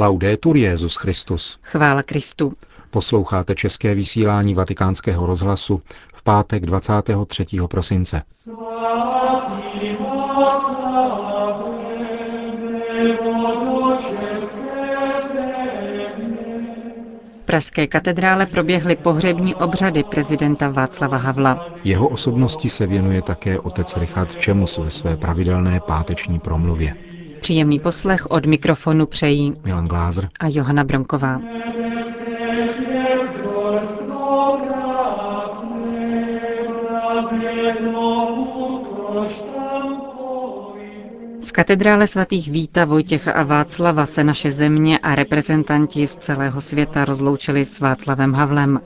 Laudetur Jezus Christus. Chvála Kristu. Posloucháte české vysílání Vatikánského rozhlasu v pátek 23. prosince. V Pražské katedrále proběhly pohřební obřady prezidenta Václava Havla. Jeho osobnosti se věnuje také otec Richard Čemus ve své pravidelné páteční promluvě. Příjemný poslech od mikrofonu přejí Milan Glázer a Johana Bronková. V katedrále svatých Víta, Vojtěcha a Václava se naše země a reprezentanti z celého světa rozloučili s Václavem Havlem.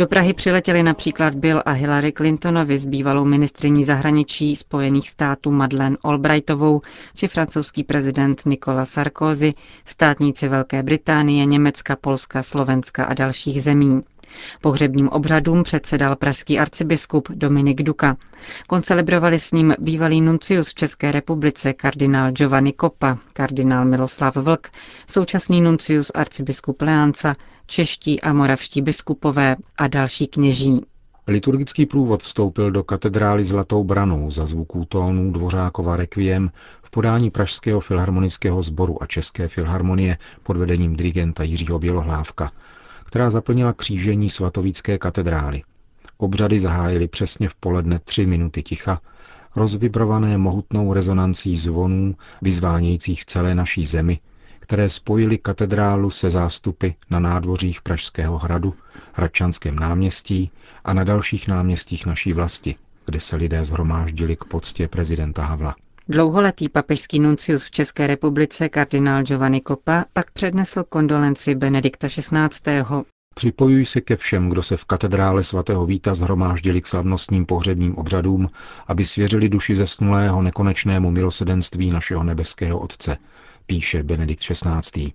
Do Prahy přiletěli například Bill a Hillary Clintonovi s bývalou ministriní zahraničí Spojených států Madeleine Albrightovou či francouzský prezident Nicolas Sarkozy, státníci Velké Británie, Německa, Polska, Slovenska a dalších zemí. Pohřebním obřadům předsedal pražský arcibiskup Dominik Duka. Koncelebrovali s ním bývalý nuncius v České republice kardinál Giovanni Coppa, kardinál Miloslav Vlk, současný nuncius arcibiskup Leánca, čeští a moravští biskupové a další kněží. Liturgický průvod vstoupil do katedrály Zlatou branou za zvuků tónů Dvořákova Requiem v podání Pražského filharmonického sboru a České filharmonie pod vedením dirigenta Jiřího Bělohlávka – která zaplnila křížení svatovícké katedrály. Obřady zahájily přesně v poledne tři minuty ticha, rozvibrované mohutnou rezonancí zvonů, vyzvánějících celé naší zemi, které spojily katedrálu se zástupy na nádvořích Pražského hradu, Hradčanském náměstí a na dalších náměstích naší vlasti, kde se lidé zhromáždili k poctě prezidenta Havla. Dlouholetý papežský nuncius v České republice kardinál Giovanni Coppa pak přednesl kondolenci Benedikta XVI. Připojuji se ke všem, kdo se v katedrále svatého Víta zhromáždili k slavnostním pohřebním obřadům, aby svěřili duši zesnulého nekonečnému milosedenství našeho nebeského Otce, píše Benedikt XVI.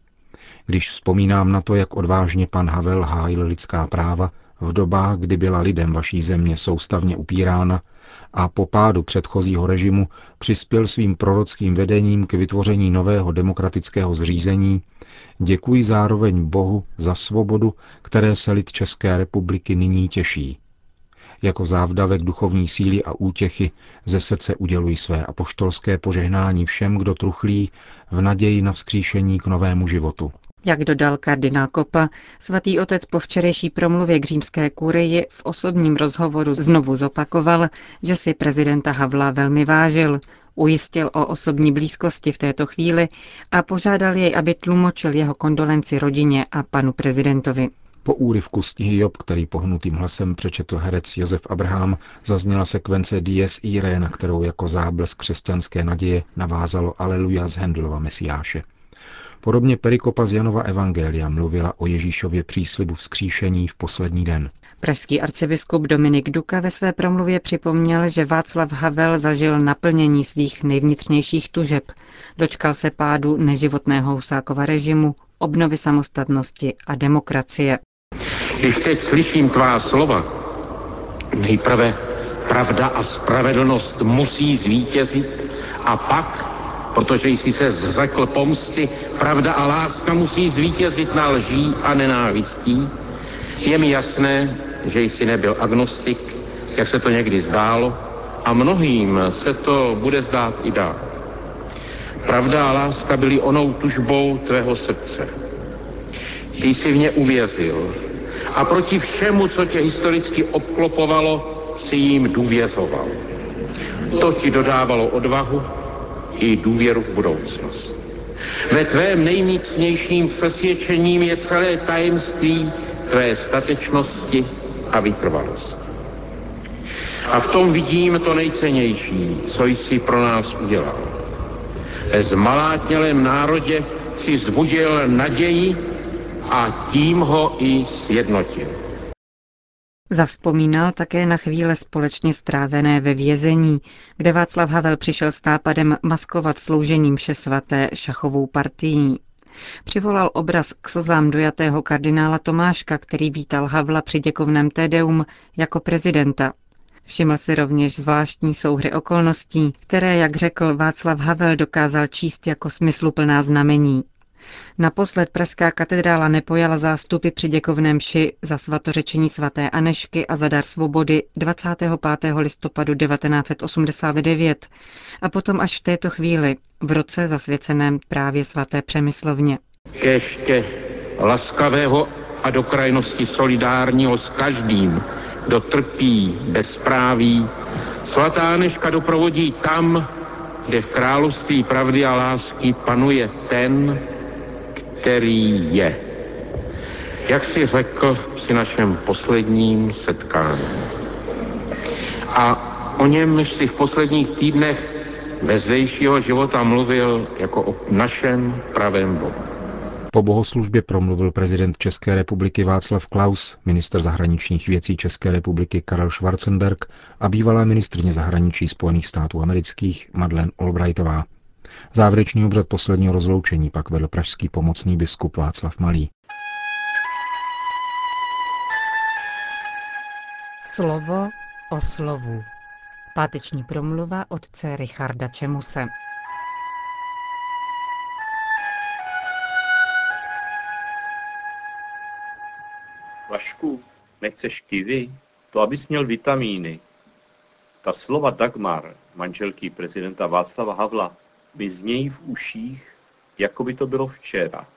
Když vzpomínám na to, jak odvážně pan Havel hájil lidská práva, v dobách, kdy byla lidem vaší země soustavně upírána, a po pádu předchozího režimu přispěl svým prorockým vedením k vytvoření nového demokratického zřízení, děkuji zároveň Bohu za svobodu, které se lid České republiky nyní těší. Jako závdavek duchovní síly a útěchy ze srdce udělují své apoštolské požehnání všem, kdo truchlí v naději na vzkříšení k novému životu. Jak dodal kardinál Kopa, svatý otec po včerejší promluvě k římské kurii v osobním rozhovoru znovu zopakoval, že si prezidenta Havla velmi vážil, ujistil o osobní blízkosti v této chvíli a požádal jej, aby tlumočil jeho kondolenci rodině a panu prezidentovi. Po úryvku z knihy Job, který pohnutým hlasem přečetl herec Josef Abraham, zazněla sekvence Dies Irae, na kterou jako záblesk křesťanské naděje navázalo Aleluja z Hendelova Mesiáše. Podobně perikopa z Janova Evangelia mluvila o Ježíšově příslibu vzkříšení v poslední den. Pražský arcibiskup Dominik Duka ve své promluvě připomněl, že Václav Havel zažil naplnění svých nejvnitřnějších tužeb. Dočkal se pádu neživotného Husákova režimu, obnovy samostatnosti a demokracie. Když teď slyším tvá slova, nejprve pravda a spravedlnost musí zvítězit a pak protože jsi se zřekl pomsty, pravda a láska musí zvítězit na lží a nenávistí. Je mi jasné, že jsi nebyl agnostik, jak se to někdy zdálo, a mnohým se to bude zdát i dál. Pravda a láska byly onou tužbou tvého srdce. Ty jsi v ně uvězil a proti všemu, co tě historicky obklopovalo, si jim důvěřoval. To ti dodávalo odvahu, i důvěru v budoucnost. Ve tvém nejvnitřnějším přesvědčením je celé tajemství tvé statečnosti a vytrvalosti. A v tom vidím to nejcennější, co jsi pro nás udělal. Ve zmalátnělém národě si zbudil naději a tím ho i sjednotil. Zavzpomínal také na chvíle společně strávené ve vězení, kde Václav Havel přišel s nápadem maskovat sloužením vše svaté šachovou partií. Přivolal obraz k slzám dojatého kardinála Tomáška, který vítal Havla při děkovném tédeum jako prezidenta. Všiml si rovněž zvláštní souhry okolností, které, jak řekl Václav Havel, dokázal číst jako smysluplná znamení. Naposled Pražská katedrála nepojala zástupy při děkovném mši za svatořečení svaté Anešky a za dar svobody 25. listopadu 1989 a potom až v této chvíli, v roce zasvěceném právě svaté Přemyslovně. Keště laskavého a do krajnosti solidárního s každým, kdo trpí bezpráví, svatá Aneška doprovodí tam, kde v království pravdy a lásky panuje ten, který je. Jak si řekl při našem posledním setkání. A o něm si v posledních týdnech vezvejšího života mluvil jako o našem pravém Bohu. Po bohoslužbě promluvil prezident České republiky Václav Klaus, minister zahraničních věcí České republiky Karel Schwarzenberg a bývalá ministrně zahraničí Spojených států amerických Madeleine Albrightová. Závěrečný obřad posledního rozloučení pak vedl pražský pomocný biskup Václav Malý. Slovo o slovu. Páteční promluva otce Richarda Čemuse. Vašku, nechceš kivy? To, abys měl vitamíny. Ta slova Dagmar, manželky prezidenta Václava Havla, mi znějí v uších, jako by to bylo včera.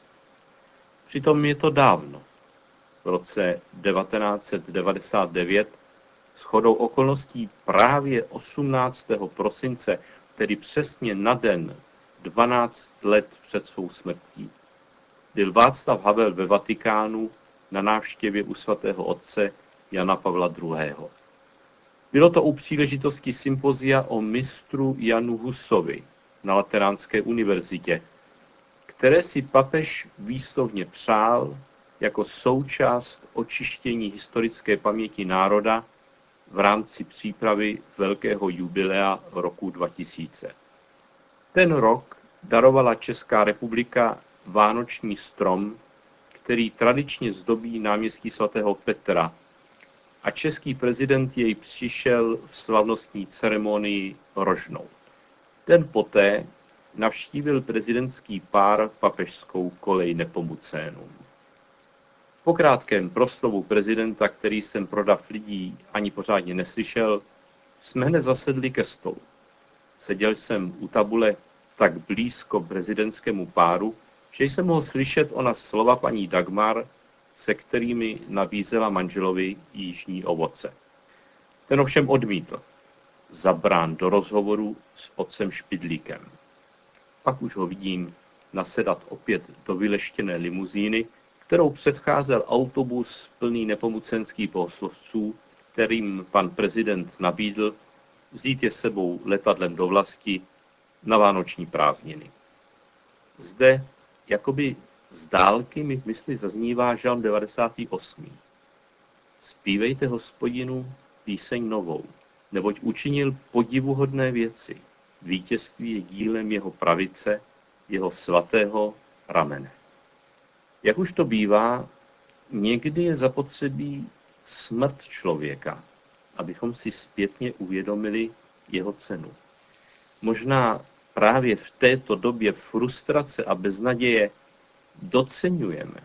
Přitom je to dávno. V roce 1999 s chodou okolností právě 18. prosince, tedy přesně na den 12 let před svou smrtí, byl Václav Havel ve Vatikánu na návštěvě u svatého otce Jana Pavla II. Bylo to u příležitosti sympozia o mistru Janu Husovi na Lateránské univerzitě, které si papež výslovně přál jako součást očištění historické paměti národa v rámci přípravy velkého jubilea roku 2000. Ten rok darovala Česká republika Vánoční strom který tradičně zdobí náměstí svatého Petra a český prezident jej přišel v slavnostní ceremonii rožnout. Den poté navštívil prezidentský pár papežskou kolej Nepomucénům. Po krátkém proslovu prezidenta, který jsem pro dav lidí ani pořádně neslyšel, jsme hned zasedli ke stolu. Seděl jsem u tabule tak blízko prezidentskému páru, že jsem mohl slyšet ona slova paní Dagmar, se kterými nabízela manželovi jížní ovoce. Ten ovšem odmítl. Zabrán do rozhovoru s otcem Špidlíkem. Pak už ho vidím nasedat opět do vyleštěné limuzíny, kterou předcházel autobus plný nepomucenských bohoslovců, kterým pan prezident nabídl vzít je sebou letadlem do vlasti na vánoční prázdniny. Zde Jakoby z dálky mi v mysli zaznívá žalm 98. Spívejte hospodinu píseň novou, neboť učinil podivuhodné věci. Vítězství je dílem jeho pravice, jeho svatého ramene. Jak už to bývá, někdy je zapotřebí smrt člověka, abychom si zpětně uvědomili jeho cenu. Možná právě v této době frustrace a beznaděje docenujeme,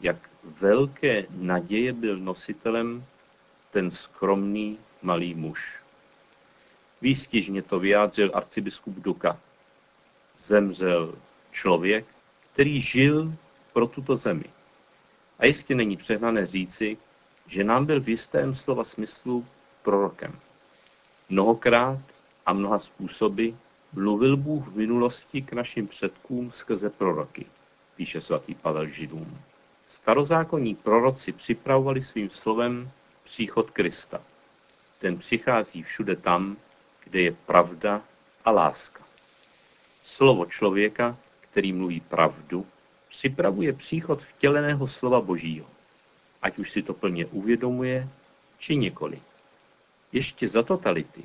jak velké naděje byl nositelem ten skromný malý muž. Výstižně to vyjádřil arcibiskup Duka. Zemřel člověk, který žil pro tuto zemi. A jistě není přehnané říci, že nám byl v jistém slova smyslu prorokem. Mnohokrát a mnoha způsoby Mluvil Bůh v minulosti k našim předkům skrze proroky, píše svatý Pavel Židům. Starozákonní proroci připravovali svým slovem příchod Krista. Ten přichází všude tam, kde je pravda a láska. Slovo člověka, který mluví pravdu, připravuje příchod vtěleného slova Božího, ať už si to plně uvědomuje, či nikoli. Ještě za totality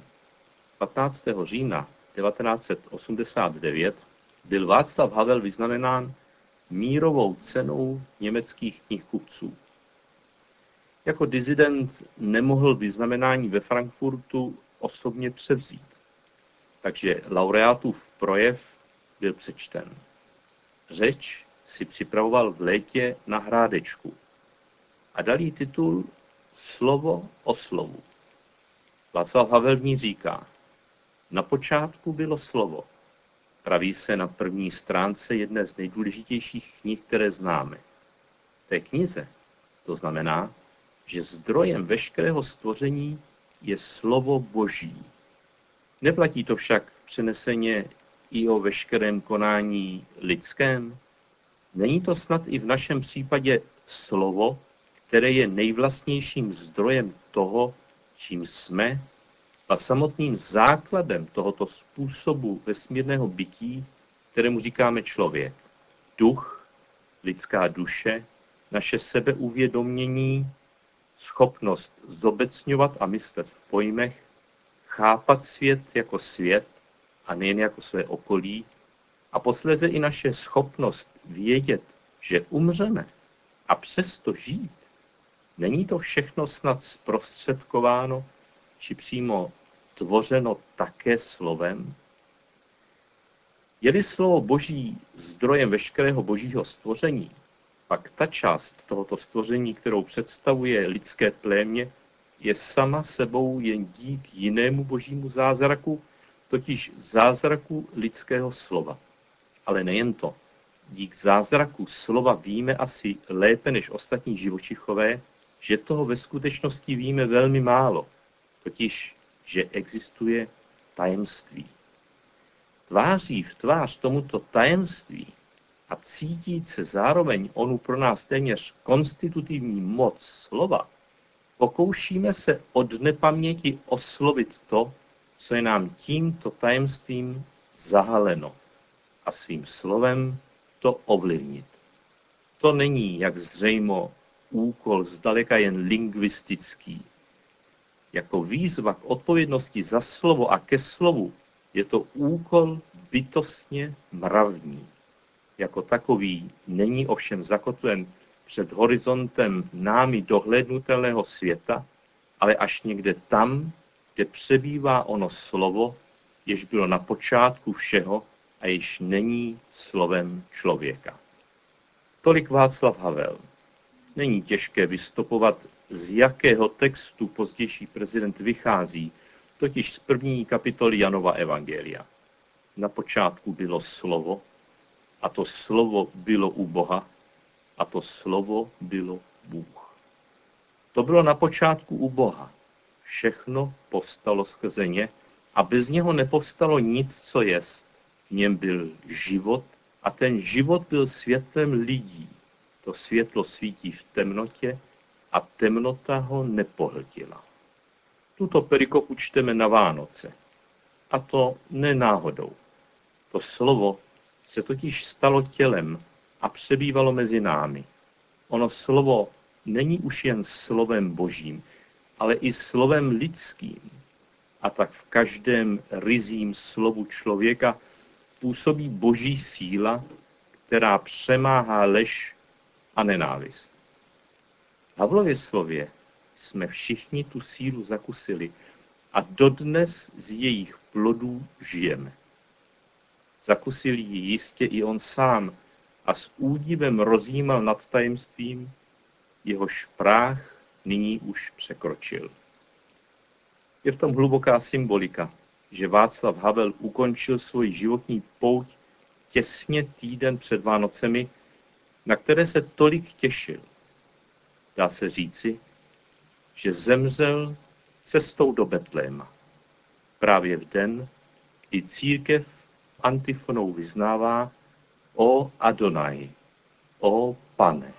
15. října 1989 byl Václav Havel vyznamenán mírovou cenou německých knihkupců. Jako dizident nemohl vyznamenání ve Frankfurtu osobně převzít, takže laureátův projev byl přečten. Řeč si připravoval v létě na hrádečku a dal jí titul Slovo o slovu. Václav Havel v ní říká, na počátku bylo slovo. Praví se na první stránce jedné z nejdůležitějších knih, které známe. V té knize to znamená, že zdrojem veškerého stvoření je slovo Boží. Neplatí to však přeneseně i o veškerém konání lidském? Není to snad i v našem případě slovo, které je nejvlastnějším zdrojem toho, čím jsme a samotným základem tohoto způsobu vesmírného bytí, kterému říkáme člověk. Duch, lidská duše, naše sebeuvědomění, schopnost zobecňovat a myslet v pojmech, chápat svět jako svět a nejen jako své okolí, a posléze i naše schopnost vědět, že umřeme a přesto žít, není to všechno snad zprostředkováno či přímo tvořeno také slovem? Je-li slovo Boží zdrojem veškerého božího stvoření, pak ta část tohoto stvoření, kterou představuje lidské plémě, je sama sebou jen dík jinému božímu zázraku, totiž zázraku lidského slova. Ale nejen to. Dík zázraku slova víme asi lépe než ostatní živočichové, že toho ve skutečnosti víme velmi málo, totiž, že existuje tajemství. Tváří v tvář tomuto tajemství a cítít se zároveň onu pro nás téměř konstitutivní moc slova, pokoušíme se od nepaměti oslovit to, co je nám tímto tajemstvím zahaleno a svým slovem to ovlivnit. To není, jak zřejmo, úkol zdaleka jen lingvistický. Jako výzva k odpovědnosti za slovo a ke slovu je to úkol bytostně mravní. Jako takový není ovšem zakotven před horizontem námi dohlednutelného světa, ale až někde tam, kde přebývá ono slovo, jež bylo na počátku všeho a již není slovem člověka. Tolik Václav Havel. Není těžké vystupovat, z jakého textu pozdější prezident vychází, totiž z první kapitoly Janova Evangelia. Na počátku bylo slovo, a to slovo bylo u Boha, a to slovo bylo Bůh. To bylo na počátku u Boha. Všechno povstalo skrze ně a bez něho nepovstalo nic, co jest. V něm byl život a ten život byl světlem lidí. To světlo svítí v temnotě a temnota ho nepohltila. Tuto perikopu čteme na Vánoce. A to nenáhodou. To slovo se totiž stalo tělem a přebývalo mezi námi. Ono slovo není už jen slovem božím, ale i slovem lidským. A tak v každém rizím slovu člověka působí boží síla, která přemáhá lež a nenávist. V Havlově slově jsme všichni tu sílu zakusili a dodnes z jejich plodů žijeme. Zakusil ji jistě i on sám a s údivem rozjímal nad tajemstvím, jehož práh nyní už překročil. Je v tom hluboká symbolika, že Václav Havel ukončil svůj životní pouť těsně týden před Vánocemi, na které se tolik těšil. Dá se říci, že zemřel cestou do Betléma. Právě v den, kdy církev antifonou vyznává O Adonai, o Pane.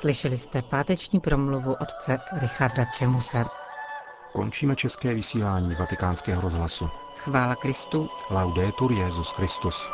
Slyšeli jste páteční promluvu otce Richarda Čemuse. Končíme české vysílání vatikánského rozhlasu. Chvála Kristu. Laudetur Jezus Christus.